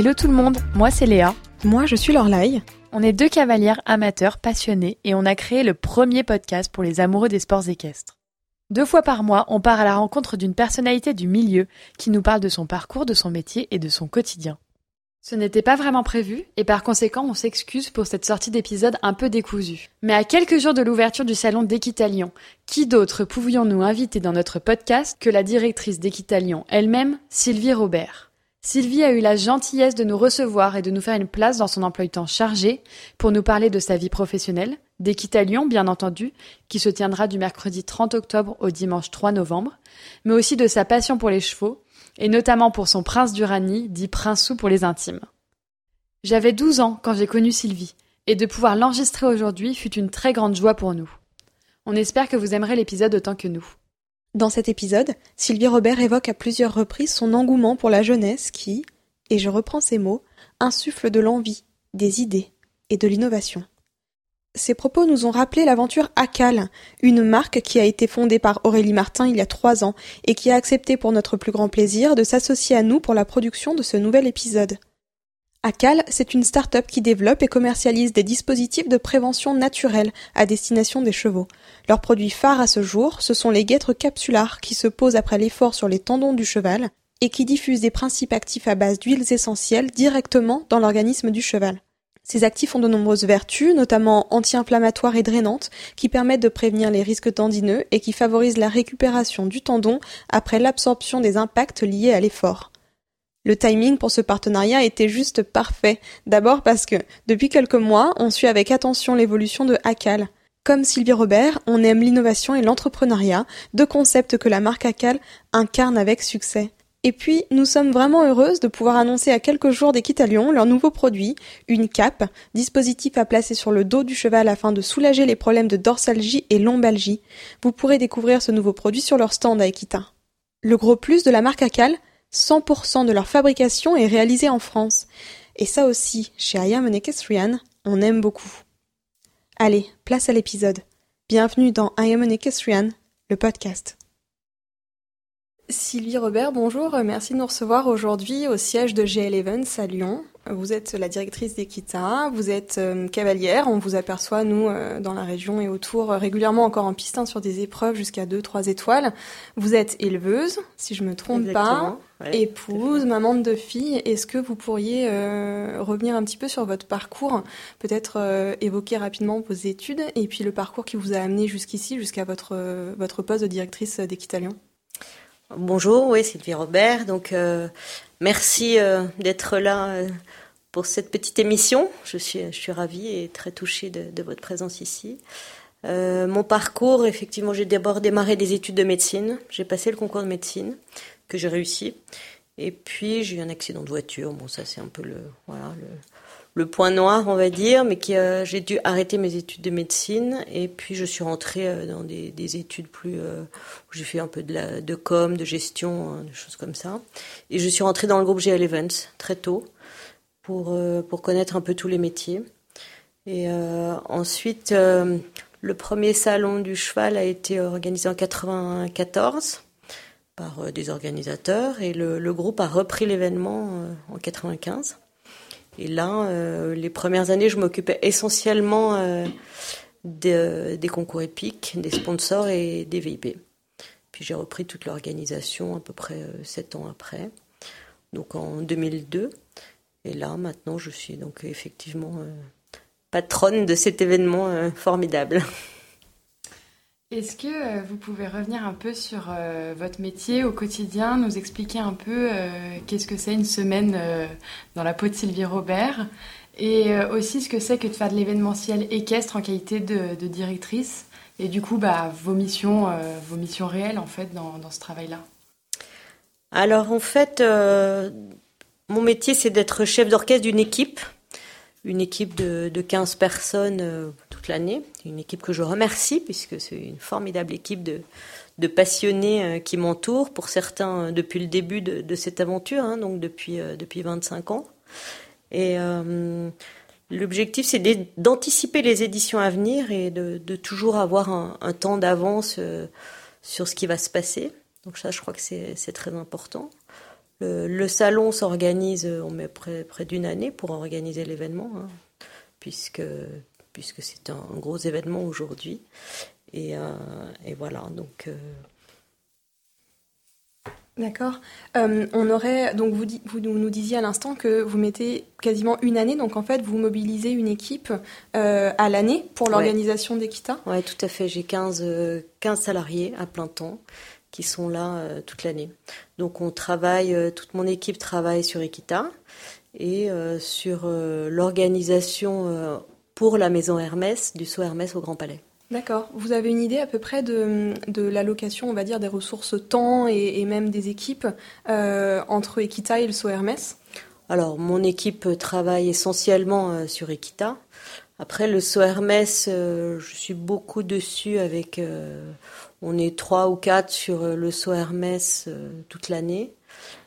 Hello tout le monde, moi c'est Léa. Moi je suis Lorlaï. On est deux cavalières amateurs passionnés et on a créé le premier podcast pour les amoureux des sports équestres. Deux fois par mois, on part à la rencontre d'une personnalité du milieu qui nous parle de son parcours, de son métier et de son quotidien. Ce n'était pas vraiment prévu, et par conséquent on s'excuse pour cette sortie d'épisode un peu décousue. Mais à quelques jours de l'ouverture du salon d'Équitalion, qui d'autre pouvions-nous inviter dans notre podcast que la directrice d'Équitalion elle-même, Sylvie Robert? Sylvie a eu la gentillesse de nous recevoir et de nous faire une place dans son emploi du temps chargé pour nous parler de sa vie professionnelle, d'Équitalion bien entendu, qui se tiendra du mercredi 30 octobre au dimanche 3 novembre, mais aussi de sa passion pour les chevaux, et notamment pour son prince d'Uranie, dit Princeux pour les intimes. J'avais 12 ans quand j'ai connu Sylvie, et de pouvoir l'enregistrer aujourd'hui fut une très grande joie pour nous. On espère que vous aimerez l'épisode autant que nous. Dans cet épisode, Sylvie Robert évoque à plusieurs reprises son engouement pour la jeunesse qui, et je reprends ces mots, insuffle de l'envie, des idées et de l'innovation. Ces propos nous ont rappelé l'aventure Acal, une marque qui a été fondée par Aurélie Martin il y a trois ans et qui a accepté pour notre plus grand plaisir de s'associer à nous pour la production de ce nouvel épisode. Acal, c'est une start-up qui développe et commercialise des dispositifs de prévention naturelle à destination des chevaux. Leurs produits phares à ce jour, ce sont les guêtres capsulaires qui se posent après l'effort sur les tendons du cheval et qui diffusent des principes actifs à base d'huiles essentielles directement dans l'organisme du cheval. Ces actifs ont de nombreuses vertus, notamment anti-inflammatoires et drainantes, qui permettent de prévenir les risques tendineux et qui favorisent la récupération du tendon après l'absorption des impacts liés à l'effort. Le timing pour ce partenariat était juste parfait. D'abord parce que, depuis quelques mois, on suit avec attention l'évolution de Acal. Comme Sylvie Robert, on aime l'innovation et l'entrepreneuriat, deux concepts que la marque Acal incarne avec succès. Et puis, nous sommes vraiment heureuses de pouvoir annoncer à quelques jours d'Équitalion leur nouveau produit, une cape, dispositif à placer sur le dos du cheval afin de soulager les problèmes de dorsalgie et lombalgie. Vous pourrez découvrir ce nouveau produit sur leur stand à Equita. Le gros plus de la marque Acal, 100% de leur fabrication est réalisé en France. Et ça aussi, chez I Am an on aime beaucoup. Allez, place à l'épisode. Bienvenue dans I Am an le podcast. Sylvie Robert, bonjour. Merci de nous recevoir aujourd'hui au siège de GL Evans à Lyon. Vous êtes la directrice d'Equita, vous êtes euh, cavalière, on vous aperçoit, nous, euh, dans la région et autour, euh, régulièrement encore en pistin sur des épreuves jusqu'à 2-3 étoiles. Vous êtes éleveuse, si je me trompe pas, épouse, maman de deux filles. Est-ce que vous pourriez revenir un petit peu sur votre parcours, peut-être évoquer rapidement vos études et puis le parcours qui vous a amené jusqu'ici, jusqu'à votre, votre poste de directrice d'Equita Lyon? Bonjour, oui, Sylvie Robert. Donc, euh, merci euh, d'être là euh, pour cette petite émission. Je suis, je suis ravie et très touchée de, de votre présence ici. mon parcours, effectivement, j'ai d'abord démarré des études de médecine. J'ai passé le concours de médecine que j'ai réussi. Et puis, j'ai eu un accident de voiture. Bon, ça, c'est un peu le, voilà, le, le point noir, on va dire, mais qui j'ai dû arrêter mes études de médecine et puis je suis rentrée euh, dans des, études plus euh, où j'ai fait un peu de, la, de com, de gestion, hein, des choses comme ça. Et je suis rentrée dans le groupe GL Events très tôt pour euh, pour connaître un peu tous les métiers. Et ensuite, le premier salon du cheval a été organisé en 94 par des organisateurs et le, le groupe a repris l'événement en 95. Et là, euh, les premières années, je m'occupais essentiellement euh, des concours épiques, des sponsors et des VIP. Puis j'ai repris toute l'organisation à peu près euh, sept ans après, donc en 2002. Et là, maintenant, je suis donc effectivement patronne de cet événement formidable. Est-ce que euh, vous pouvez revenir un peu sur euh, votre métier au quotidien, nous expliquer un peu euh, qu'est-ce que c'est une semaine dans la peau de Sylvie Robert et aussi ce que c'est que de faire de l'événementiel équestre en qualité de, directrice et du coup bah, vos, missions, vos missions réelles en fait dans, ce travail-là? Alors en fait, mon métier c'est d'être chef d'orchestre d'une équipe, une équipe de, de 15 personnes l'année. Une équipe que je remercie puisque c'est une formidable équipe de, passionnés euh, qui m'entourent, pour certains euh, depuis le début de, cette aventure, hein, donc depuis, euh, depuis 25 ans. Et l'objectif, c'est d'anticiper les éditions à venir et de, toujours avoir un, temps d'avance sur ce qui va se passer. Donc ça, je crois que c'est très important. Le, salon s'organise, on met près, près d'une année pour organiser l'événement, hein, puisque, puisque c'est un, gros événement aujourd'hui. Et, et, voilà, donc D'accord. Euh, on aurait donc vous, vous, nous disiez à l'instant que vous mettez quasiment une année, donc en fait vous mobilisez une équipe euh, à l'année pour l'organisation d'Equita. Oui, tout à fait. J'ai 15, 15 euh, salariés à plein temps qui sont là toute l'année. Donc on travaille, toute mon équipe travaille sur Equita et sur l'organisation pour la maison Hermès du saut Hermès au Grand Palais. D'accord. Vous avez une idée à peu près de, de l'allocation, on va dire, des ressources temps et, même des équipes euh, entre Equita et le SO Hermès? Alors, mon équipe travaille essentiellement euh, sur Equita. Après, le SO Hermès, euh, je suis beaucoup dessus avec. on est trois ou quatre sur le SO Hermès toute l'année.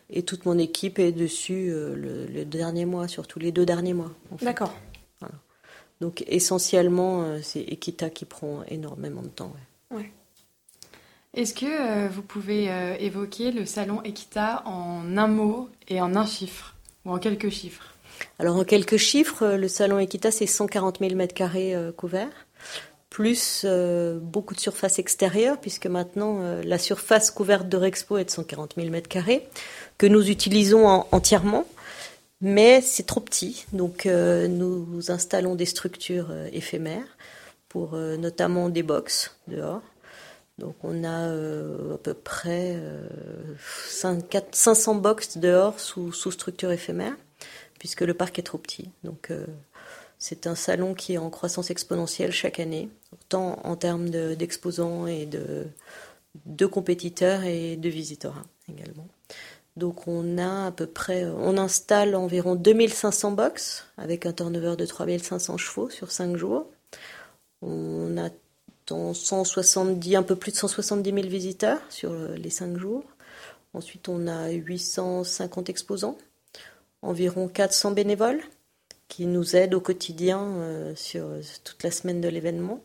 Et toute mon équipe est dessus le, le dernier mois, surtout les deux derniers mois. D'accord. Donc essentiellement, euh, c'est Equita qui prend énormément de temps. Est-ce que euh, vous pouvez euh, évoquer le salon Equita en un mot et en un chiffre, ou en quelques chiffres? Alors en quelques chiffres, le salon Equita, c'est 140 000 m2 couverts, plus beaucoup de surface extérieure, puisque maintenant la surface couverte de Rexpo est de 140 000 m2, que nous utilisons entièrement mais c'est trop petit. Donc euh, nous installons des structures euh, éphémères pour euh, notamment des box dehors. Donc on a à peu près 500 box dehors sous, sous structure éphémère, puisque le parc est trop petit. Donc c'est un salon qui est en croissance exponentielle chaque année, tant en termes d'exposants et de, compétiteurs et de visiteurs également. Donc on a à peu près, on installe environ 2500 box avec un turnover de 3500 chevaux sur 5 jours. On a 170, un peu plus de 170 000 visiteurs sur les 5 jours. Ensuite on a 850 exposants, environ 400 bénévoles qui nous aident au quotidien euh, sur toute la semaine de l'événement.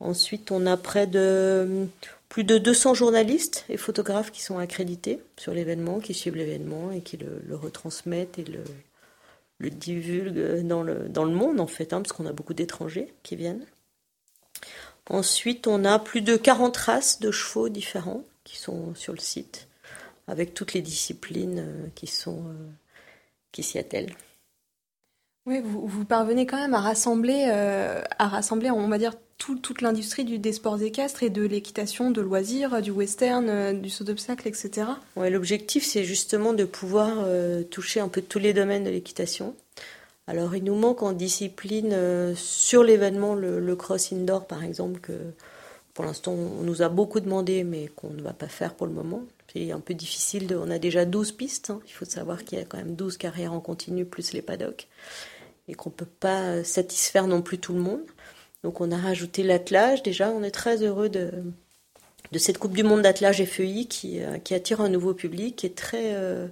Ensuite on a près de plus de 200 journalistes et photographes qui sont accrédités sur l'événement, qui suivent l'événement et qui le, retransmettent et le, divulguent dans le, dans le monde en fait, hein, parce qu'on a beaucoup d'étrangers qui viennent. Ensuite, on a plus de 40 races de chevaux différents qui sont sur le site, avec toutes les disciplines euh, qui sont euh, qui s'y attellent. Oui, vous, vous, parvenez quand même à rassembler, euh, à rassembler, on va dire, toute l'industrie des sports équestres et de l'équitation, de loisirs, du western, euh, du saut d'obstacle, etc. Ouais, L'objectif, c'est justement de pouvoir euh, toucher un peu tous les domaines de l'équitation. Alors, il nous manque en discipline sur l'événement le, cross indoor, par exemple, que pour l'instant, on nous a beaucoup demandé, mais qu'on ne va pas faire pour le moment. C'est un peu difficile. On a déjà 12 pistes. Hein. Il faut savoir qu'il y a quand même 12 carrières en continu, plus les paddocks et qu'on ne peut pas satisfaire non plus tout le monde. Donc on a rajouté l'attelage. Déjà, on est très heureux de, cette Coupe du Monde d'attelage FEI qui, euh, qui attire un nouveau public, qui est très, euh,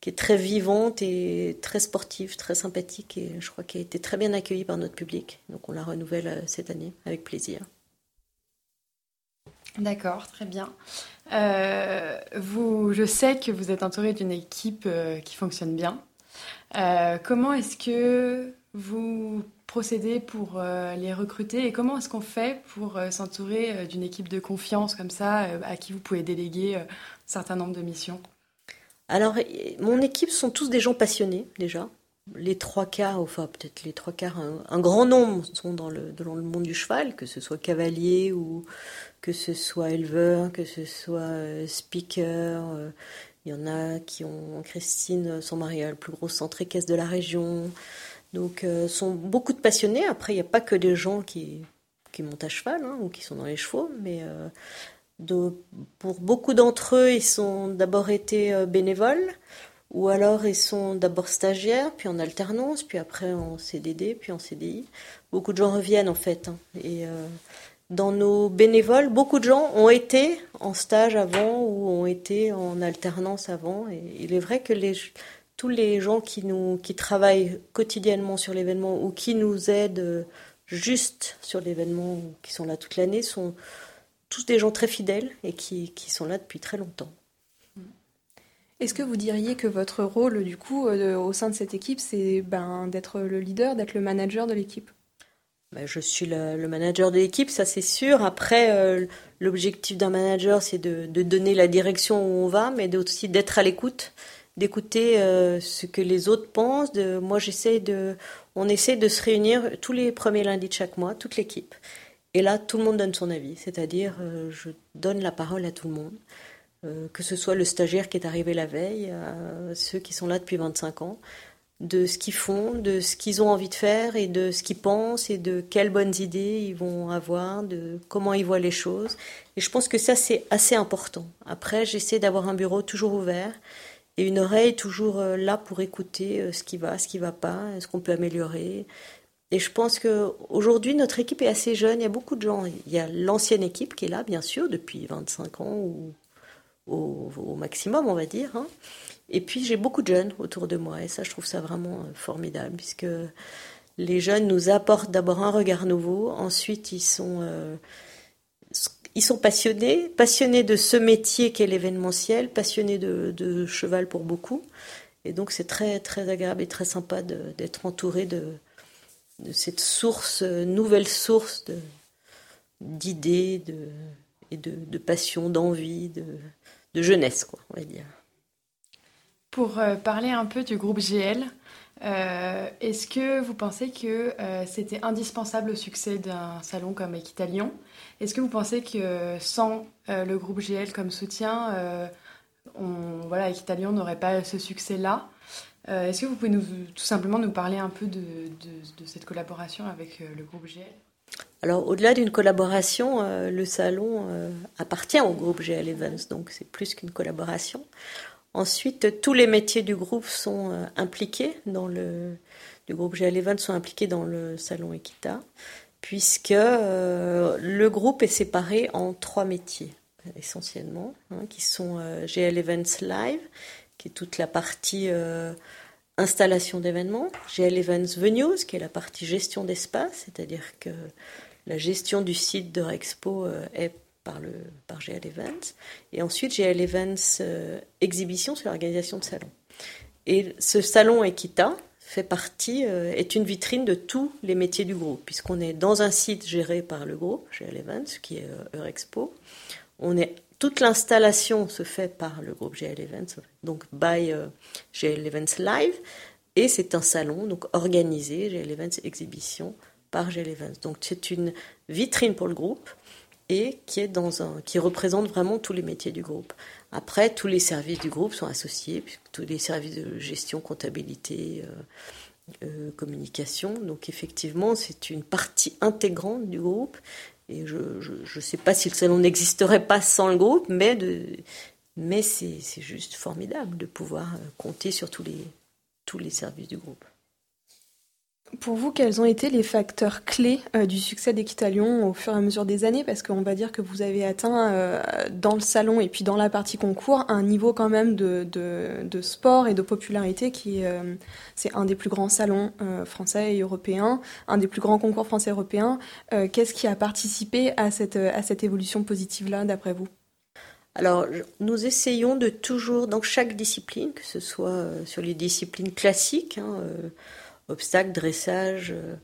qui est très vivante et très sportive, très sympathique et je crois qu'elle a été très bien accueillie par notre public. Donc on la renouvelle euh, cette année avec plaisir. D'accord, très bien. vous, je sais que vous êtes entouré d'une équipe qui fonctionne bien. Euh, comment est-ce que vous procédez pour euh, les recruter et comment est-ce qu'on fait pour euh, s'entourer d'une équipe de confiance comme ça à qui vous pouvez déléguer un certain nombre de missions? Alors, mon équipe sont tous des gens passionnés déjà. Les trois quarts, enfin peut-être les trois quarts, un, grand nombre sont dans le, dans le monde du cheval, que ce soit cavalier ou que ce soit éleveur, que ce soit speaker, il y en a qui ont, Christine, son mari a le plus gros centre équestre de la région. Donc, euh, sont beaucoup de passionnés. Après, il n'y a pas que des gens qui, qui montent à cheval hein, ou qui sont dans les chevaux, mais euh, pour beaucoup d'entre eux, ils sont d'abord été euh, bénévoles, ou alors ils sont d'abord stagiaires, puis en alternance, puis après en CDD, puis en CDI. Beaucoup de gens reviennent en fait. Hein, et dans nos bénévoles, beaucoup de gens ont été en stage avant ou ont été en alternance avant. Et il est vrai que tous les gens qui, travaillent quotidiennement sur l'événement ou qui nous aident juste sur l'événement, qui sont là toute l'année, sont tous des gens très fidèles et qui, sont là depuis très longtemps. Est-ce que vous diriez que votre rôle, du coup, au sein de cette équipe, c'est ben, d'être le leader, d'être le manager de l'équipe? Je suis le, manager de l'équipe, ça c'est sûr. Après, l'objectif d'un manager, c'est de, donner la direction où on va, mais aussi d'être à l'écoute d'écouter euh, ce que les autres pensent. Moi, j'essaie de, on essaie de se réunir tous les premiers lundis de chaque mois, toute l'équipe. Et là, tout le monde donne son avis, c'est-à-dire euh, je donne la parole à tout le monde, euh, que ce soit le stagiaire qui est arrivé la veille, ceux qui sont là depuis 25 ans, de ce qu'ils font, de ce qu'ils ont envie de faire et de ce qu'ils pensent et de quelles bonnes idées ils vont avoir, de comment ils voient les choses. Et je pense que ça, c'est assez important. Après, j'essaie d'avoir un bureau toujours ouvert et une oreille toujours euh, là pour écouter euh, ce qui va, ce qui va pas, ce qu'on peut améliorer. Et je pense que aujourd'hui notre équipe est assez jeune. Il y a beaucoup de gens. Il y a l'ancienne équipe qui est là, bien sûr, depuis 25 ans ou au, maximum, on va dire. Hein. Et puis j'ai beaucoup de jeunes autour de moi, et ça, je trouve ça vraiment euh, formidable, puisque les jeunes nous apportent d'abord un regard nouveau. Ensuite, ils sont ils sont passionnés, passionnés de ce métier qu'est l'événementiel, passionnés de, cheval pour beaucoup. Et donc c'est très très agréable et très sympa d'être entouré de, de, cette source, nouvelle source d'idées de, et de, passion, d'envie, de, jeunesse, quoi, on va dire. Pour euh, parler un peu du groupe GL, euh, est-ce que vous pensez que euh, c'était indispensable au succès d'un salon comme Equitalion? Est-ce que vous pensez que sans le groupe GL comme soutien, on, voilà, Equitalion n'aurait pas ce succès-là? Est-ce que vous pouvez nous, tout simplement nous parler un peu de, de, cette collaboration avec le groupe GL alors, au-delà d'une collaboration, le salon appartient au groupe GL Evans, donc c'est plus qu'une collaboration. Ensuite, tous les métiers du groupe sont euh, impliqués dans le groupe GL sont impliqués dans le salon Equita, puisque euh, le groupe est séparé en trois métiers essentiellement, hein, qui sont euh, GL Events Live, qui est toute la partie installation d'événements, GL Events Venues, qui est la partie gestion d'espace, c'est-à-dire que la gestion du site de Rexpo est par, le, par GL Events. Et ensuite, GL Events euh, Exhibition, sur l'organisation de salons. Et ce salon Equita fait partie, euh, est une vitrine de tous les métiers du groupe, puisqu'on est dans un site géré par le groupe, GL Events, qui est euh, Eurexpo. On est, toute l'installation se fait par le groupe GL Events, donc by GL Events Live. Et c'est un salon donc organisé, GL Events Exhibition, par GL Events. Donc c'est une vitrine pour le groupe et qui, est dans un, qui représente vraiment tous les métiers du groupe. Après, tous les services du groupe sont associés, tous les services de gestion, comptabilité, euh, euh, communication. Donc effectivement, c'est une partie intégrante du groupe. Et je ne sais pas si le salon n'existerait pas sans le groupe, mais, de, mais c'est juste formidable de pouvoir euh, compter sur tous les, tous les services du groupe. Pour vous, quels ont été les facteurs clés euh, du succès d'Equitalion au fur et à mesure des années? Parce qu'on va dire que vous avez atteint euh, dans le salon et puis dans la partie concours un niveau quand même de, de, sport et de popularité qui euh, c'est un des plus grands salons français et européens, un des plus grands concours français et européens. Qu'est-ce qui a participé à cette, à cette évolution positive-là, d'après vous? Alors, nous essayons de toujours, dans chaque discipline, que ce soit sur les disciplines classiques, hein, obstacles, dressage, euh,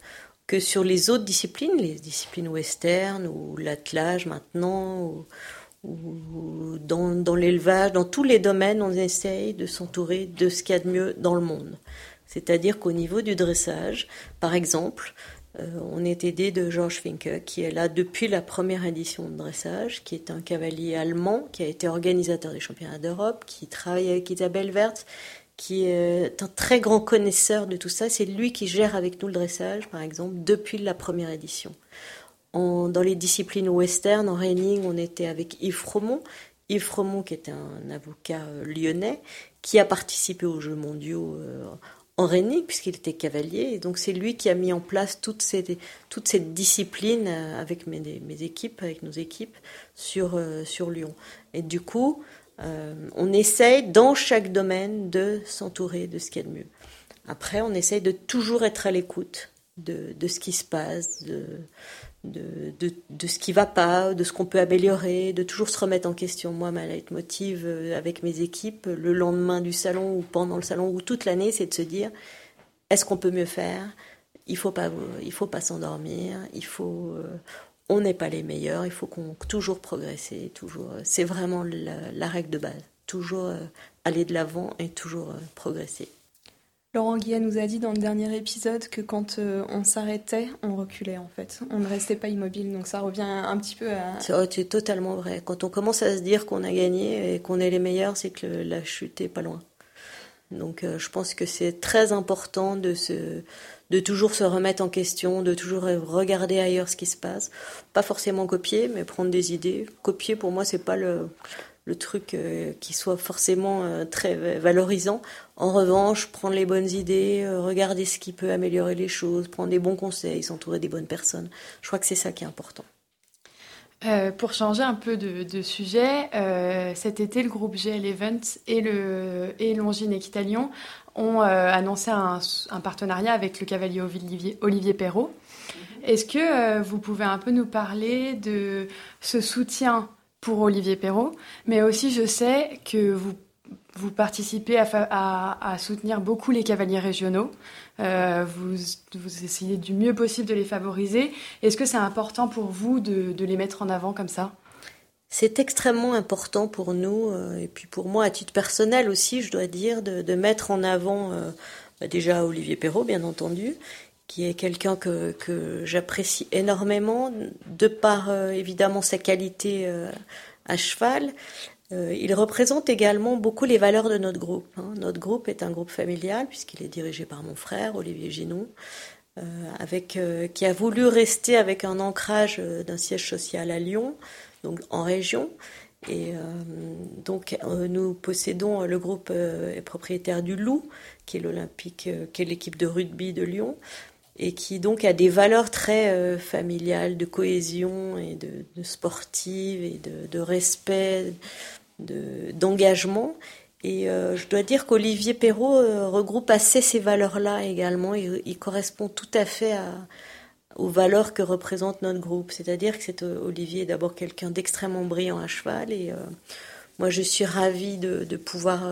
que sur les autres disciplines, les disciplines western ou l'attelage maintenant, ou, dans, l'élevage, dans tous les domaines, on essaye de s'entourer de ce qu'il y a de mieux dans le monde. C'est-à-dire qu'au niveau du dressage, par exemple, euh, on est aidé de Georges Finke, qui est là depuis la première édition de dressage, qui est un cavalier allemand, qui a été organisateur des championnats d'Europe, qui travaille avec Isabelle Wertz, qui est un très grand connaisseur de tout ça. C'est lui qui gère avec nous le dressage, par exemple, depuis la première édition. dans les disciplines western, en reining, on était avec Yves Fromont. Yves Fromont, qui est un avocat euh, lyonnais, qui a participé aux Jeux mondiaux euh, en reining, puisqu'il était cavalier. Et donc, c'est lui qui a mis en place toute, cette discipline euh, avec mes, mes, équipes, avec nos équipes, sur, sur Lyon. Et du coup, euh, on essaye dans chaque domaine de s'entourer de ce qu'il y a de mieux. Après, on essaye de toujours être à l'écoute de, ce qui se passe, de, ce qui va pas, de ce qu'on peut améliorer, de toujours se remettre en question. Moi, ma leitmotiv euh, avec mes équipes, le lendemain du salon ou pendant le salon ou toute l'année, c'est de se dire est-ce qu'on peut mieux faire? Il faut pas, il faut pas s'endormir. Il faut, euh, on n'est pas les meilleurs. Il faut qu'on toujours progresser, toujours. C'est vraiment la, la, règle de base. Toujours euh, aller de l'avant et toujours progresser. Laurent Guillet nous a dit dans le dernier épisode que quand euh, on s'arrêtait, on reculait en fait. On ne restait pas immobile, donc ça revient un petit peu à... C'est totalement vrai. Quand on commence à se dire qu'on a gagné et qu'on est les meilleurs, c'est que la chute est pas loin. Donc euh, je pense que c'est très important de, se, de toujours se remettre en question, de toujours regarder ailleurs ce qui se passe. Pas forcément copier, mais prendre des idées. Copier, pour moi, c'est pas le truc euh, qui soit forcément euh, très valorisant. En revanche, prendre les bonnes idées, euh, regarder ce qui peut améliorer les choses, prendre des bons conseils, s'entourer des bonnes personnes. Je crois que c'est ça qui est important. Pour changer un peu de, sujet, cet été, le groupe GL Events et, le, et Longines Equitalion ont annoncé un, partenariat avec le cavalier Olivier, Olivier Perrault. Est-ce que vous pouvez un peu nous parler de ce soutien pour Olivier Perrault, mais aussi je sais que vous, vous participez à, soutenir beaucoup les cavaliers régionaux. Euh, vous, essayez du mieux possible de les favoriser. Est-ce que c'est important pour vous de, les mettre en avant comme ça? C'est extrêmement important pour nous, euh, et puis pour moi à titre personnel aussi, je dois dire, de, mettre en avant euh, bah, déjà Olivier Perrault, bien entendu, qui est quelqu'un que, j'apprécie énormément, de par évidemment sa qualité à cheval. Euh, il représente également beaucoup les valeurs de notre groupe. Hein. Notre groupe est un groupe familial puisqu'il est dirigé par mon frère Olivier Ginon, avec qui a voulu rester avec un ancrage d'un siège social à Lyon, donc en région. Et donc nous possédons le groupe est propriétaire du Loup, qui est l'Olympique, qui est l'équipe de rugby de Lyon et qui donc a des valeurs très euh, familiales, de cohésion et de, sportive et de respect, d'engagement. et euh, je dois dire qu'Olivier Perrault euh, regroupe assez ces valeurs-là également. Il, correspond tout à fait aux valeurs que représente notre groupe. C'est-à-dire que c'est Olivier est d'abord quelqu'un d'extrêmement brillant à cheval et moi je suis ravie de, pouvoir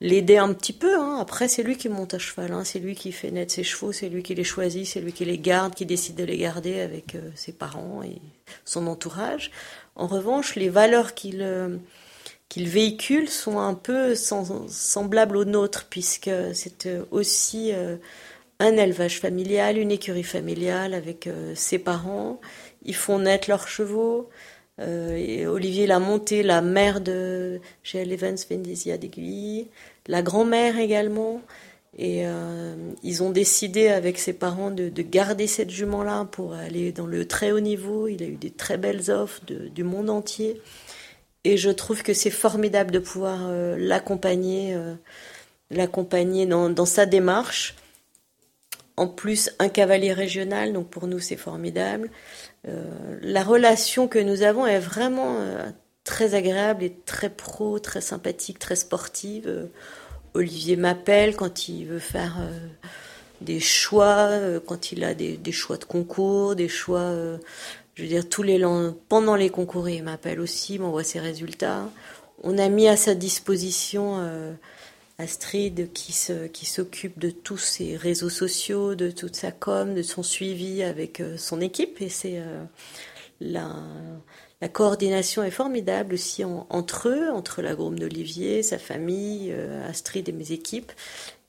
l'aider un petit peu. Hein. Après, c'est lui qui monte à cheval, hein. c'est lui qui fait naître ses chevaux, c'est lui qui les choisit, c'est lui qui les garde, qui décide de les garder avec euh, ses parents et son entourage. En revanche, les valeurs qu'il euh, qu'il véhicule sont un peu semblables aux nôtres, puisque c'est euh, aussi un élevage familial, une écurie familiale avec ses parents. Ils font naître leurs chevaux. Euh, Olivier l'a monté, la mère de Gilles Evans Vendesia d'Aiguille, la grand-mère également. Et euh, ils ont décidé avec ses parents de, de garder cette jument-là pour aller dans le très haut niveau. Il a eu des très belles offres du monde entier. Et je trouve que c'est formidable de pouvoir euh, l'accompagner, euh, l'accompagner dans, sa démarche. En plus, un cavalier régional, donc pour nous c'est formidable. Euh, la relation que nous avons est vraiment très agréable et très pro, très sympathique, très sportive. Olivier m'appelle quand il veut faire des choix, quand il a des, choix de concours, des choix, je veux dire, tous les pendant les concours, il m'appelle aussi, m'envoie ses résultats. On a mis à sa disposition Astrid qui se, qui s'occupe de tous ses réseaux sociaux, de toute sa com, de son suivi avec euh, son équipe et c'est euh, la, la coordination est formidable aussi entre eux, entre la d'Olivier, sa famille, euh, Astrid et mes équipes.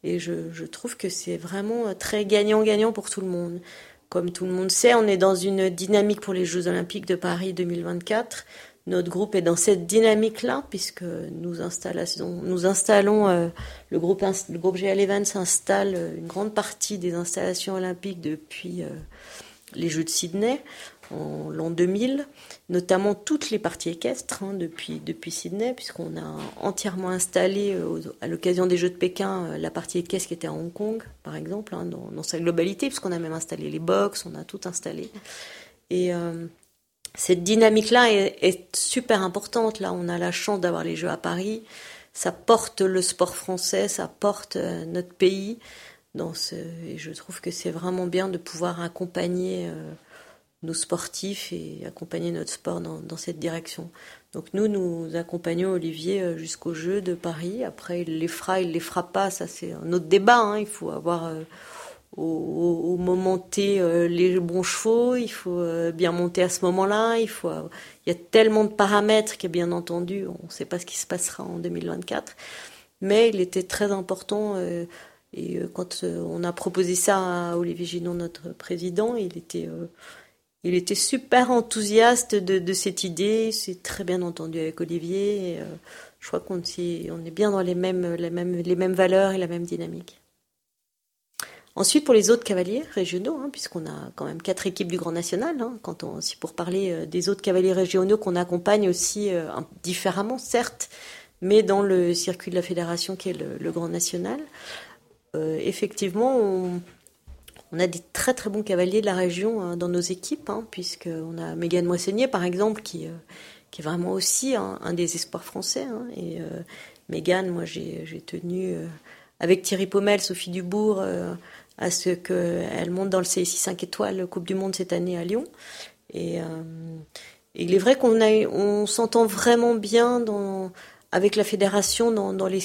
Et je, je trouve que c'est vraiment très gagnant-gagnant pour tout le monde. Comme tout le monde sait, on est dans une dynamique pour les Jeux Olympiques de Paris 2024 notre groupe est dans cette dynamique-là, puisque nous, installons, euh, le, groupe, le GL Evans installe euh, une grande partie des installations olympiques depuis euh, les Jeux de Sydney en l'an 2000, notamment toutes les parties équestres hein, depuis, depuis Sydney, puisqu'on a entièrement installé à l'occasion des Jeux de Pékin la partie équestre qui était à Hong Kong, par exemple, hein, dans, sa globalité, puisqu'on a même installé les box, on a tout installé. Et cette dynamique-là est, super importante. Là, on a la chance d'avoir les Jeux à Paris. Ça porte le sport français, ça porte euh, notre pays. Dans ce, et je trouve que c'est vraiment bien de pouvoir accompagner euh, nos sportifs et accompagner notre sport dans, cette direction. Donc nous, nous accompagnons Olivier jusqu'aux Jeux de Paris. Après, il les fera, il les fera pas. Ça, c'est un autre débat. Hein. Il faut avoir au, moment T euh, les bons chevaux, il faut euh, bien monter à ce moment-là, il faut il y a tellement de paramètres que bien entendu, on ne sait pas ce qui se passera en 2024, mais il était très important euh, et quand on a proposé ça à Olivier Ginon, notre président, il était il était super enthousiaste de, cette idée, c'est très bien entendu avec Olivier. je crois qu'on on est bien dans les mêmes, valeurs et la même dynamique. Ensuite, pour les autres cavaliers régionaux, hein, puisqu'on a quand même quatre équipes du Grand National, hein, aussi pour parler euh, des autres cavaliers régionaux qu'on accompagne aussi euh, différemment, certes, mais dans le circuit de la fédération qui est le, Grand National, euh, effectivement, on, a des très très bons cavaliers de la région hein, dans nos équipes, hein, puisqu'on a Mégane Moissonnier, par exemple, qui, qui est vraiment aussi un, des espoirs français. et Mégane, moi, j'ai tenu avec Thierry Pommel, Sophie Dubourg, à ce qu'elle monte dans le CSI 5 étoiles Coupe du Monde cette année à Lyon. Et, euh, il est vrai qu'on on s'entend vraiment bien dans, avec la fédération dans, les,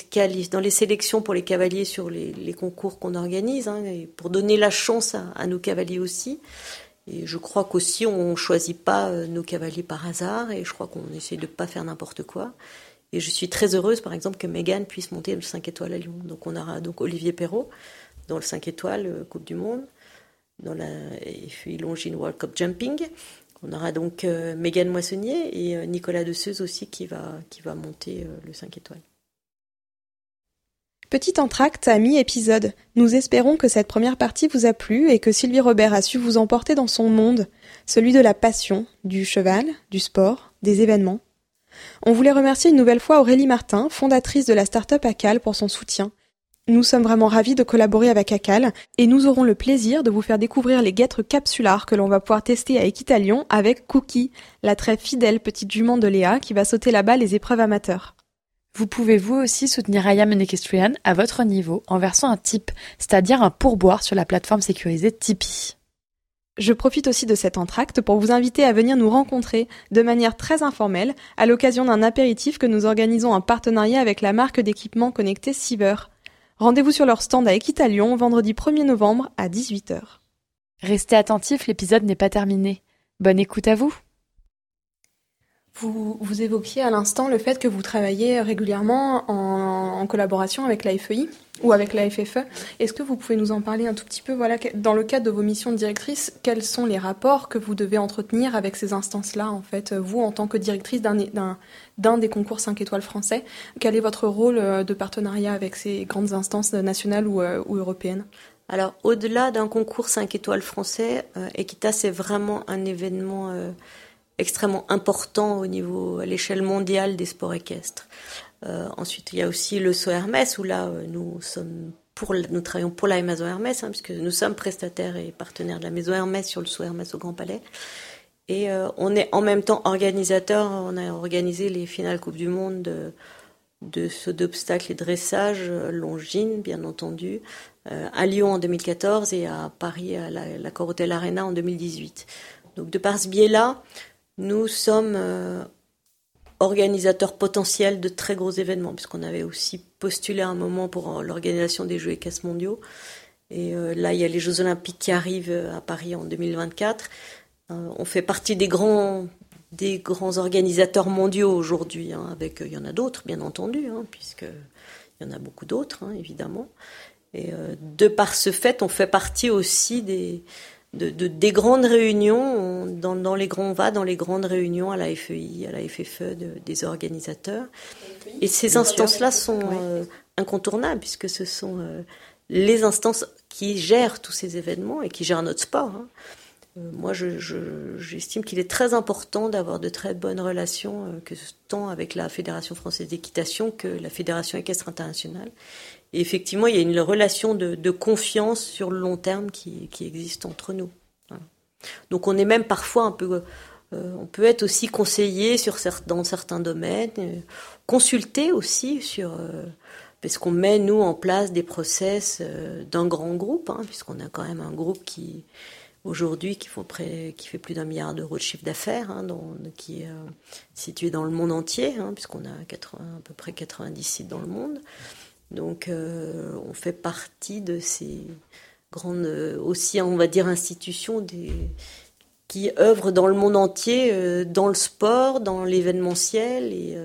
dans les sélections pour les cavaliers sur les, concours qu'on organise, hein, et pour donner la chance à, nos cavaliers aussi. Et je crois qu'aussi on choisit pas euh, nos cavaliers par hasard, et je crois qu'on essaie de pas faire n'importe quoi. Et je suis très heureuse, par exemple, que Megan puisse monter le 5 étoiles à Lyon. Donc on aura donc Olivier Perrault, dans le 5 étoiles, euh, Coupe du Monde, dans la Longines World Cup Jumping. On aura donc euh, Mégane Moissonnier et euh, Nicolas Desseuse aussi qui va, qui va monter le 5 étoiles. Petit entracte à mi-épisode. Nous espérons que cette première partie vous a plu et que Sylvie Robert a su vous emporter dans son monde, celui de la passion, du cheval, du sport, des événements. On voulait remercier une nouvelle fois Aurélie Martin, fondatrice de la start-up ACAL, pour son soutien nous sommes vraiment ravis de collaborer avec Acal et nous aurons le plaisir de vous faire découvrir les guêtres capsulars que l'on va pouvoir tester à Equitalion avec Cookie, la très fidèle petite jument de Léa qui va sauter là-bas les épreuves amateurs. Vous pouvez vous aussi soutenir Ayam Equestrian à votre niveau en versant un tip, c'est-à-dire un pourboire sur la plateforme sécurisée Tipeee. Je profite aussi de cet entracte pour vous inviter à venir nous rencontrer de manière très informelle à l'occasion d'un apéritif que nous organisons en partenariat avec la marque d'équipement connecté Siever. Rendez-vous sur leur stand à Equitalion vendredi 1er novembre à 18h. Restez attentifs, l'épisode n'est pas terminé. Bonne écoute à vous. Vous, vous évoquiez à l'instant le fait que vous travaillez régulièrement en, collaboration avec la FEI ou avec la FFE. Est-ce que vous pouvez nous en parler un tout petit peu? Voilà, Dans le cadre de vos missions de directrice, quels sont les rapports que vous devez entretenir avec ces instances-là, en fait, vous en tant que directrice d'un des concours 5 étoiles français? Quel est votre rôle euh, de partenariat avec ces grandes instances nationales ou, euh, ou européennes? Alors, au-delà d'un concours 5 étoiles français, euh, Equita, c'est vraiment un événement extrêmement important au niveau, à l'échelle mondiale des sports équestres. Euh, ensuite, il y a aussi le saut Hermès, où là, euh, nous sommes pour, nous travaillons pour la Maison Hermès, hein, puisque nous sommes prestataires et partenaires de la Maison Hermès sur le saut Hermès au Grand Palais. Et euh, on est en même temps organisateur. On a organisé les finales Coupe du Monde de, de saut d'obstacles et dressage, Longines, bien entendu, à Lyon en 2014 et à Paris à la, la Corotel Arena en 2018. Donc de par ce biais-là, nous sommes euh, organisateurs potentiels de très gros événements, puisqu'on avait aussi postulé à un moment pour l'organisation des Jeux équestres mondiaux. Et euh, là, il y a les Jeux olympiques qui arrivent euh, à Paris en 2024. on fait partie des grands, des grands organisateurs mondiaux aujourd'hui, hein, avec il y en a d'autres, bien entendu, hein, puisqu'il y en a beaucoup d'autres, hein, évidemment. Et de par ce fait, on fait partie aussi des, de, des grandes réunions, dans, dans, les grands, on va dans les grandes réunions à la FEI, à la FFE des organisateurs. Et ces instances-là sont euh, incontournables puisque ce sont euh, les instances qui gèrent tous ces événements et qui gèrent notre sport. Hein. Euh, moi, j'estime je, qu'il est très important d'avoir de très bonnes relations, que tant avec la Fédération française d'équitation que la Fédération équestre internationale. Et effectivement, il y a une relation de, confiance sur le long terme qui, existe entre nous. Donc on est même parfois un peu... Euh, on peut être aussi conseillé dans certains domaines, euh, consulté aussi sur... Euh, parce qu'on met, nous, en place des process d'un grand groupe, hein, puisqu'on a quand même un groupe qui, aujourd'hui qui, fait plus d'un milliard d'euros de chiffre d'affaires, hein, qui est situé dans le monde entier, hein, puisqu'on a 80, à peu près 90 sites dans le monde. Donc on fait partie de ces grandes, aussi on va dire, institutions qui œuvrent dans le monde entier, dans le sport, dans l'événementiel et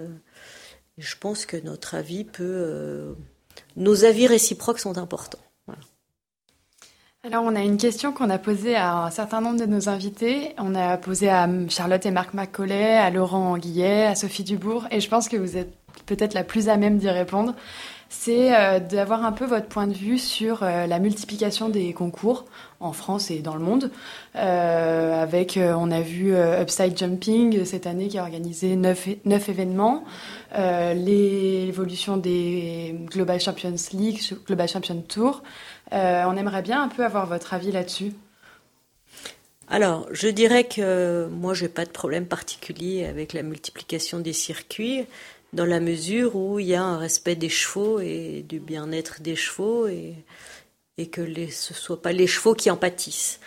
je pense que notre avis peut. Euh, nos avis réciproques sont importants. Alors, on a une question qu'on a posée à un certain nombre de nos invités. On a posé à Charlotte et Marc Macaulay, à Laurent Guillet, à Sophie Dubourg, et je pense que vous êtes peut-être la plus à même d'y répondre c'est euh, d'avoir un peu votre point de vue sur euh, la multiplication des concours en France et dans le monde. Euh, avec, on a vu Upside Jumping cette année qui a organisé neuf, événements, l'évolution des Global Champions League, Global Champions Tour. on aimerait bien un peu avoir votre avis là-dessus. Alors, je dirais que moi, j'ai pas de problème particulier avec la multiplication des circuits dans la mesure où il y a un respect des chevaux et du bien-être des chevaux et, et que ce ne soit pas les chevaux qui en pâtissent.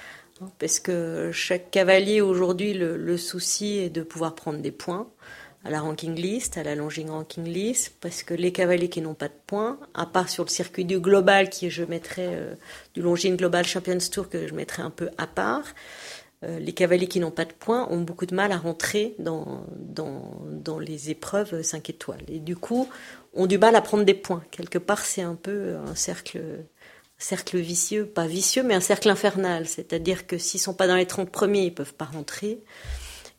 Parce que chaque cavalier aujourd'hui, le, souci est de pouvoir prendre des points à la ranking list, à la longing ranking list, parce que les cavaliers qui n'ont pas de points, à part sur le circuit du global, qui je mettrais euh, du longing global Champions Tour que je mettrais un peu à part, euh, les cavaliers qui n'ont pas de points ont beaucoup de mal à rentrer dans, dans, les épreuves 5 étoiles. Et du coup, ont du mal à prendre des points. Quelque part, c'est un peu un cercle, cercle vicieux, pas vicieux, mais un cercle infernal. C'est-à-dire que s'ils sont pas dans les 30 premiers, ils peuvent pas rentrer.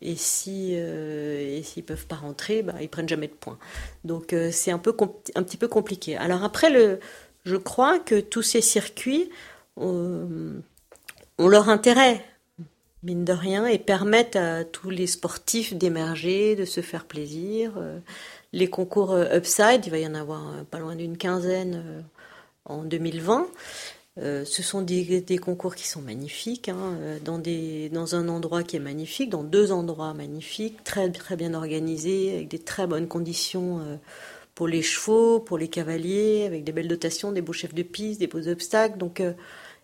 Et si euh, et peuvent pas rentrer, bah, ils prennent jamais de points. Donc euh, c'est un petit peu compliqué. Alors après je crois que tous ces circuits ont leur intérêt mine de rien, et permettent à tous les sportifs d'émerger, de se faire plaisir. Euh, les concours euh, Upside, il va y en avoir euh, pas loin d'une quinzaine en 2020. ce sont des, concours qui sont magnifiques, hein, dans, des, dans un endroit qui est magnifique, dans deux endroits magnifiques, très, très bien organisés, avec des très bonnes conditions pour les chevaux, pour les cavaliers, avec des belles dotations, des beaux chefs de piste, des beaux obstacles. Donc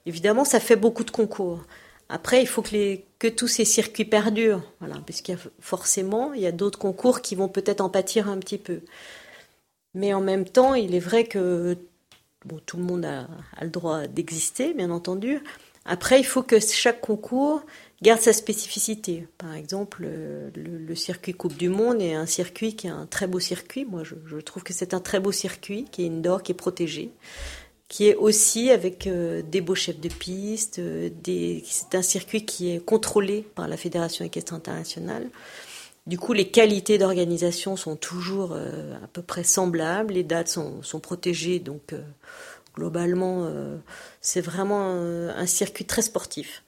évidemment, ça fait beaucoup de concours. Après, il faut que, tous ces circuits perdurent, parce qu'il y a forcément, d'autres concours qui vont peut-être en pâtir un petit peu. Mais en même temps, il est vrai que bon, tout le monde a, le droit d'exister, bien entendu. Après, il faut que chaque concours garde sa spécificité. Par exemple, le, circuit Coupe du Monde est un circuit qui est un très beau circuit. Moi, je, je trouve que c'est un très beau circuit qui est indoor, qui est protégé qui est aussi avec euh, des beaux chefs de piste. Euh, c'est un circuit qui est contrôlé par la Fédération équestre internationale. Du coup, les qualités d'organisation sont toujours euh, à peu près semblables. Les dates sont, sont protégées, donc globalement, c'est vraiment un, circuit très sportif,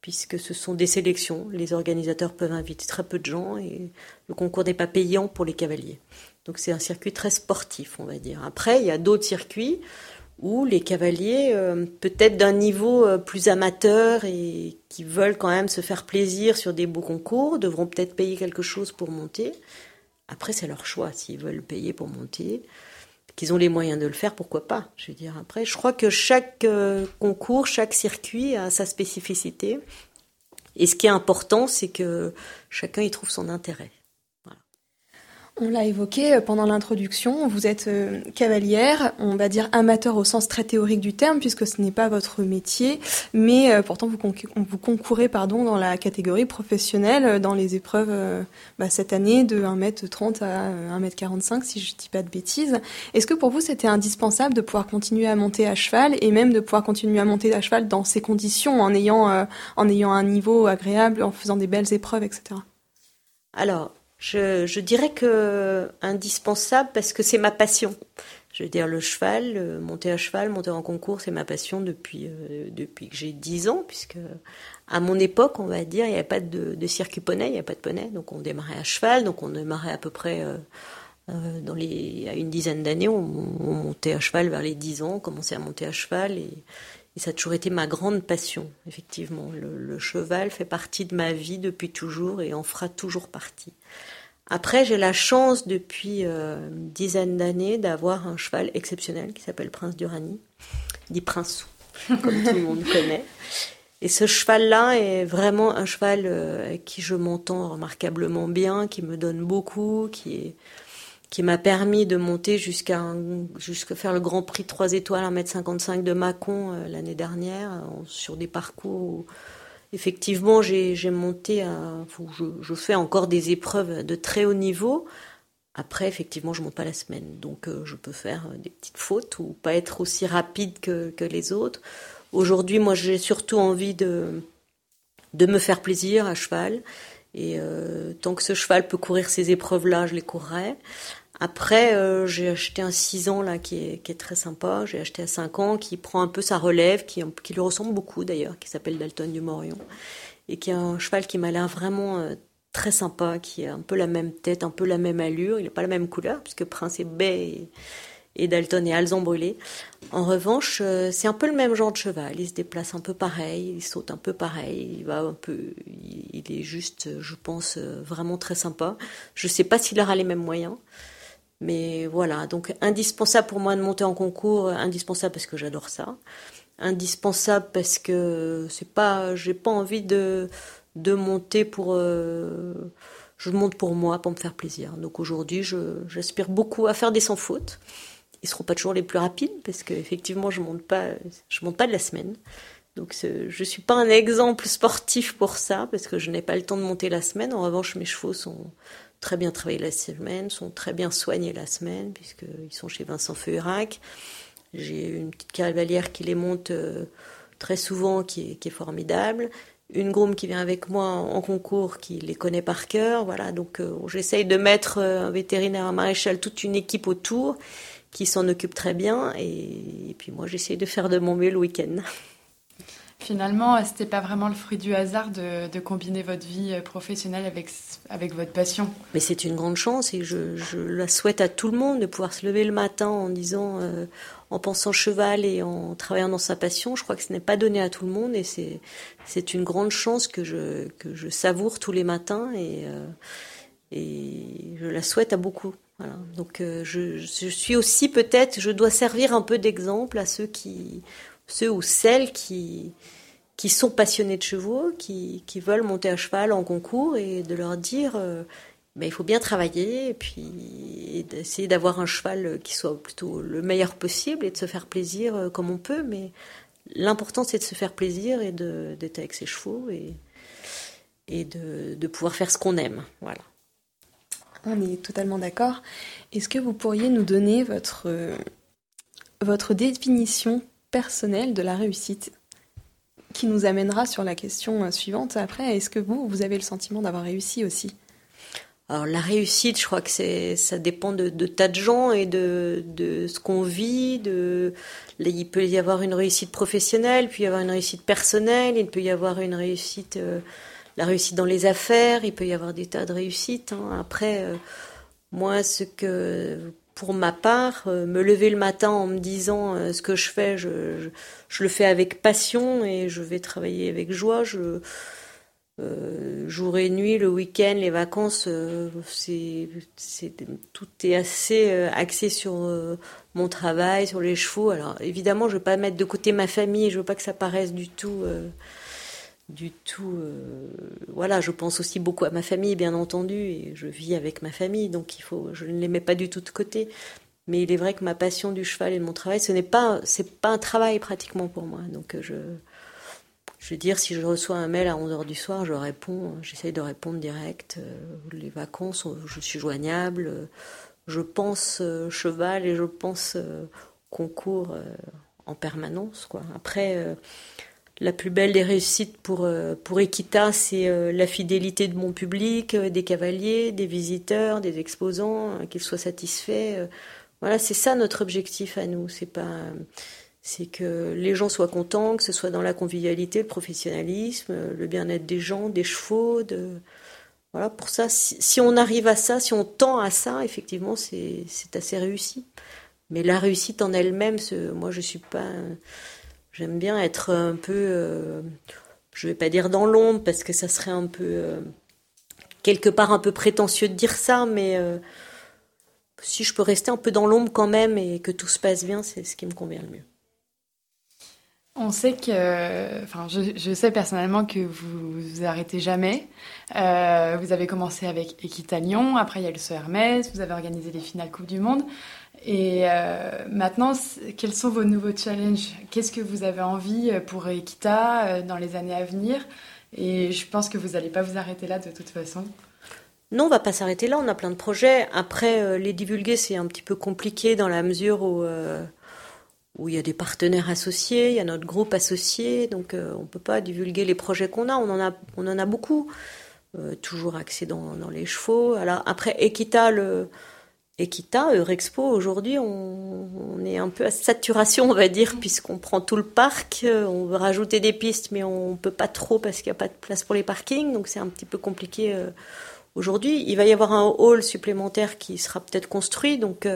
puisque ce sont des sélections. Les organisateurs peuvent inviter très peu de gens et le concours n'est pas payant pour les cavaliers. Donc c'est un circuit très sportif, on va dire. Après, il y a d'autres circuits où les cavaliers, euh, peut-être d'un niveau euh, plus amateur et qui veulent quand même se faire plaisir sur des beaux concours, devront peut-être payer quelque chose pour monter. Après, c'est leur choix. S'ils veulent payer pour monter, qu'ils ont les moyens de le faire, pourquoi pas Je veux dire, après, je crois que chaque euh, concours, chaque circuit a sa spécificité. Et ce qui est important, c'est que chacun y trouve son intérêt. On l'a évoqué euh, pendant l'introduction, vous êtes euh, cavalière, on va dire amateur au sens très théorique du terme, puisque ce n'est pas votre métier, mais euh, pourtant vous, concourez pardon, dans la catégorie professionnelle, dans les épreuves bah, cette année de 1m30 à 1m45, si je ne dis pas de bêtises. Est-ce que pour vous c'était indispensable de pouvoir continuer à monter à cheval, et même de pouvoir continuer à monter à cheval dans ces conditions, en ayant, en ayant un niveau agréable, en faisant des belles épreuves, etc. Alors, je, dirais que indispensable parce que c'est ma passion. Je veux dire, le cheval, monter à cheval, monter en concours, c'est ma passion depuis, euh, depuis que j'ai 10 ans, puisque à mon époque, on va dire, il n'y avait pas de, circuit poney, il n'y avait pas de poney, donc on démarrait à cheval, donc on démarrait à peu près euh, euh, à une dizaine d'années, on, montait à cheval vers les 10 ans, on commençait à monter à cheval, et, et ça a toujours été ma grande passion, effectivement. Le, cheval fait partie de ma vie depuis toujours et en fera toujours partie. Après, j'ai la chance depuis euh, une dizaine d'années d'avoir un cheval exceptionnel qui s'appelle Prince d'Uranie, dit Prince comme tout le monde connaît, Et ce cheval-là est vraiment un cheval avec qui je m'entends remarquablement bien, qui me donne beaucoup, qui est qui m'a permis de monter jusqu'à faire le Grand Prix 3 étoiles 1m55 de Mâcon euh, l'année dernière sur des parcours où effectivement j'ai monté à, je, je, fais encore des épreuves de très haut niveau. Après effectivement je monte pas la semaine. Donc euh, je peux faire des petites fautes ou pas être aussi rapide que, que les autres. Aujourd'hui moi j'ai surtout envie de de me faire plaisir à cheval. Et euh, tant que ce cheval peut courir ces épreuves-là, je les courrai. Après, euh, j'ai acheté un 6 ans là qui est, très sympa. J'ai acheté un 5 ans qui prend un peu sa relève, qui, lui ressemble beaucoup d'ailleurs, qui s'appelle Dalton du Morion. Et qui est un cheval qui m'a l'air vraiment euh, très sympa, qui a un peu la même tête, un peu la même allure. Il n'a pas la même couleur, puisque Prince est baie et, Dalton est brûlé. En revanche, euh, c'est un peu le même genre de cheval. Il se déplace un peu pareil, il saute un peu pareil, il va un peu, il est juste, je pense, vraiment très sympa. Je ne sais pas s'il aura les mêmes moyens. Mais voilà, donc indispensable pour moi de monter en concours, indispensable parce que j'adore ça, indispensable parce que c'est pas, j'ai pas envie de de monter pour, euh, je monte pour moi, pour me faire plaisir. Donc aujourd'hui, j'aspire beaucoup à faire des sans fautes. Ils seront pas toujours les plus rapides parce que effectivement, je monte pas, je monte pas de la semaine. Donc je suis pas un exemple sportif pour ça parce que je n'ai pas le temps de monter la semaine. En revanche, mes chevaux sont très bien travaillés la semaine, sont très bien soignés la semaine, puisqu'ils sont chez Vincent Feuerac. J'ai une petite cavalière qui les monte euh, très souvent, qui est, qui est formidable. Une groom qui vient avec moi en concours, qui les connaît par cœur. Voilà, donc euh, j'essaye de mettre euh, un vétérinaire, un maréchal, toute une équipe autour qui s'en occupe très bien. Et, et puis moi, j'essaye de faire de mon mieux le week-end. Finalement, c'était pas vraiment le fruit du hasard de, combiner votre vie euh, professionnelle avec, avec votre passion? Mais c'est une grande chance et je, la souhaite à tout le monde de pouvoir se lever le matin en disant, euh, en pensant cheval et en travaillant dans sa passion. Je crois que ce n'est pas donné à tout le monde et c'est, c'est une grande chance que je, que je savoure tous les matins et, euh, et je la souhaite à beaucoup. Donc je suis aussi peut-être, je dois servir un peu d'exemple à ceux qui ceux ou celles qui, qui sont passionnés de chevaux, qui, qui veulent monter à cheval en concours et de leur dire euh, ben, il faut bien travailler et puis d'essayer d'avoir un cheval qui soit plutôt le meilleur possible et de se faire plaisir euh, comme on peut. Mais l'important c'est de se faire plaisir et d'être avec ses chevaux et, et de, de pouvoir faire ce qu'on aime. Voilà. On est totalement d'accord. Est-ce que vous pourriez nous donner votre, euh, votre définition personnel de la réussite qui nous amènera sur la question euh, suivante après. Est-ce que vous, vous avez le sentiment d'avoir réussi aussi? Alors la réussite, je crois que c'est ça dépend de, tas de gens et de, de ce qu'on vit. De, il peut y avoir une réussite professionnelle, puis y avoir une réussite personnelle, il peut y avoir une réussite, euh, la réussite dans les affaires, il peut y avoir des tas de réussites. Hein. Après, euh, moi, ce que pour ma part, euh, me lever le matin en me disant euh, ce que je fais, je, je, le fais avec passion et je vais travailler avec joie. Je, euh, jour et nuit, le week-end, les vacances, tout est assez axé sur mon travail, sur les chevaux. Alors évidemment, je ne veux pas mettre de côté ma famille, je veux pas que ça paraisse du tout du tout. Euh, voilà, je pense aussi beaucoup à ma famille, bien entendu, et je vis avec ma famille, donc il faut, je ne les mets pas du tout de côté. Mais il est vrai que ma passion du cheval et de mon travail, ce n'est pas, c'est pas un travail pratiquement pour moi. Donc je, je veux dire, si je reçois un mail à 11h du soir, je réponds, j'essaye de répondre direct. Euh, les vacances, je suis joignable. Je pense euh, cheval et je pense concours en permanence. Quoi. Après la plus belle des réussites pour, euh, Equita, c'est euh, la fidélité de mon public, euh, des cavaliers, des visiteurs, des exposants, qu'ils soient satisfaits. Voilà, c'est ça notre objectif à nous. C'est pas, c'est que les gens soient contents, que ce soit dans la convivialité, le professionnalisme, le bien-être des gens, des chevaux. Voilà, pour ça, si, on arrive à ça, si on tend à ça, effectivement, c'est, c'est assez réussi. Mais la réussite en elle-même, moi, je suis pas J'aime bien être un peu, euh, je vais pas dire dans l'ombre parce que ça serait un peu euh, quelque part un peu prétentieux de dire ça, mais euh, si je peux rester un peu dans l'ombre quand même et que tout se passe bien, c'est ce qui me convient le mieux. On sait que, enfin, je, sais personnellement que vous vous arrêtez jamais. Euh, vous avez commencé avec Equita Lyon, après il y a le SO Hermès, vous avez organisé les finales Coupe du Monde. Et euh, maintenant, quels sont vos nouveaux challenges? Qu'est-ce que vous avez envie pour Equita euh, dans les années à venir? Et je pense que vous n'allez pas vous arrêter là de toute façon. Non, on va pas s'arrêter là. On a plein de projets. Après, les divulguer, c'est un petit peu compliqué dans la mesure où où il y a des partenaires associés, il y a notre groupe associé, donc euh, on ne peut pas divulguer les projets qu'on a, on en a, on en a beaucoup, euh, toujours axés dans, les chevaux. Alors, après, Equita, le, Equita, Eurexpo, aujourd'hui, on, on, est un peu à saturation, on va dire, puisqu'on prend tout le parc, euh, on veut rajouter des pistes, mais on ne peut pas trop parce qu'il n'y a pas de place pour les parkings, donc c'est un petit peu compliqué aujourd'hui. Il va y avoir un hall supplémentaire qui sera peut-être construit, donc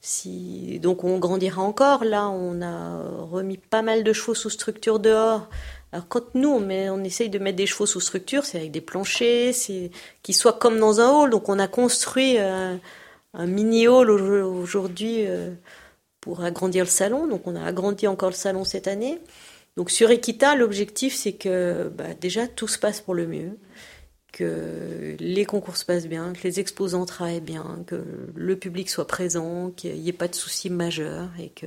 si, donc on grandira encore. Là, on a remis pas mal de chevaux sous structure dehors. Alors quand nous, on, on essaye de mettre des chevaux sous structure, c'est avec des planchers, c'est qui soient comme dans un hall. Donc on a construit euh, un mini hall aujourd'hui euh, pour agrandir le salon. Donc on a agrandi encore le salon cette année. Donc sur Equita, l'objectif c'est que bah, déjà tout se passe pour le mieux que les concours se passent bien, que les exposants travaillent bien, que le public soit présent, qu'il n'y ait pas de soucis majeurs et que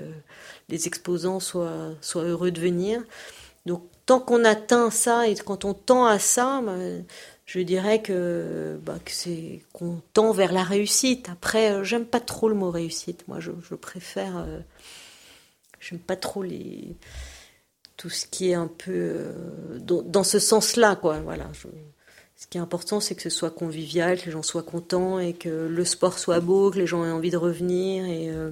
les exposants soient, heureux de venir. Donc tant qu'on atteint ça et quand on tend à ça, bah, je dirais bah, que c'est qu'on tend vers la réussite. Après, euh, j'aime pas trop le mot réussite. Moi, je, préfère. Euh, j'aime pas trop tout ce qui est un peu euh, dans, ce sens-là, quoi. Voilà. Ce qui est important, c'est que ce soit convivial, que les gens soient contents et que le sport soit beau, que les gens aient envie de revenir. Et euh,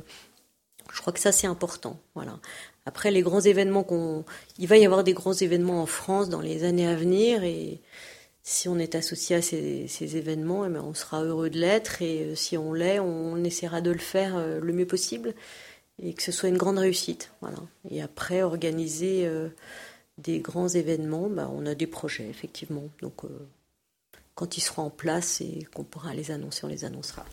je crois que ça, c'est important. Voilà. Après, les grands événements qu'on, il va y avoir des grands événements en France dans les années à venir et si on est associé à ces, événements, eh ben, on sera heureux de l'être et euh, si on l'est, on essaiera de le faire euh, le mieux possible et que ce soit une grande réussite. Voilà. Et après, organiser des grands événements, bah, on a des projets effectivement. Donc quand ils seront en place et qu'on pourra les annoncer, on les annoncera.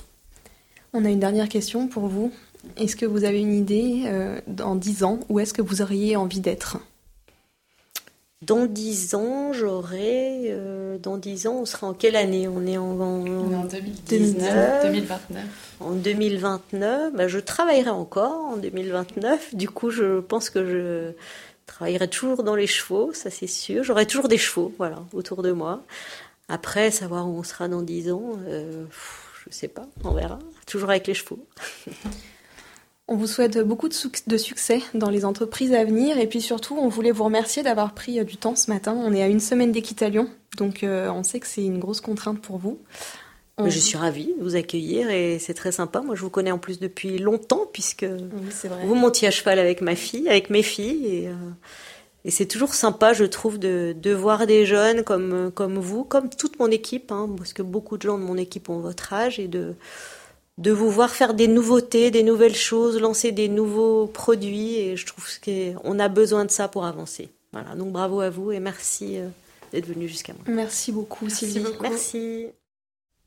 On a une dernière question pour vous. Est-ce que vous avez une idée euh, dans 10 ans où est-ce que vous auriez envie d'être? Dans 10 ans, j'aurais. Euh, dans 10 ans, on sera en quelle année? On est en, on est en 2019, 2029. En 2029, bah, je travaillerai encore en 2029. Du coup, je pense que je travaillerai toujours dans les chevaux, ça c'est sûr. J'aurai toujours des chevaux, voilà, autour de moi. Après, savoir où on sera dans 10 ans, euh, je ne sais pas, on verra. Toujours avec les chevaux. On vous souhaite beaucoup de, succès dans les entreprises à venir et puis surtout, on voulait vous remercier d'avoir pris euh, du temps ce matin. On est à une semaine d'Équitalion, donc euh, on sait que c'est une grosse contrainte pour vous. Je suis ravie de vous accueillir et c'est très sympa. Moi, je vous connais en plus depuis longtemps puisque vous montiez à cheval avec ma fille, avec mes filles et et c'est toujours sympa, je trouve, de, de, voir des jeunes comme, comme vous, comme toute mon équipe, hein, parce que beaucoup de gens de mon équipe ont votre âge, et de, de vous voir faire des nouveautés, des nouvelles choses, lancer des nouveaux produits. Et je trouve qu'on a besoin de ça pour avancer. Voilà, donc bravo à vous et merci euh, d'être venu jusqu'à moi. Merci beaucoup, Sylvie. Merci.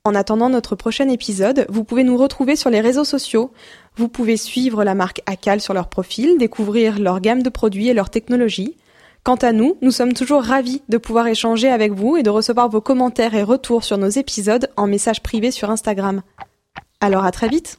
En attendant notre prochain épisode, vous pouvez nous retrouver sur les réseaux sociaux. Vous pouvez suivre la marque Acal sur leur profil, découvrir leur gamme de produits et leur technologie. Quant à nous, nous sommes toujours ravis de pouvoir échanger avec vous et de recevoir vos commentaires et retours sur nos épisodes en message privé sur Instagram. Alors à très vite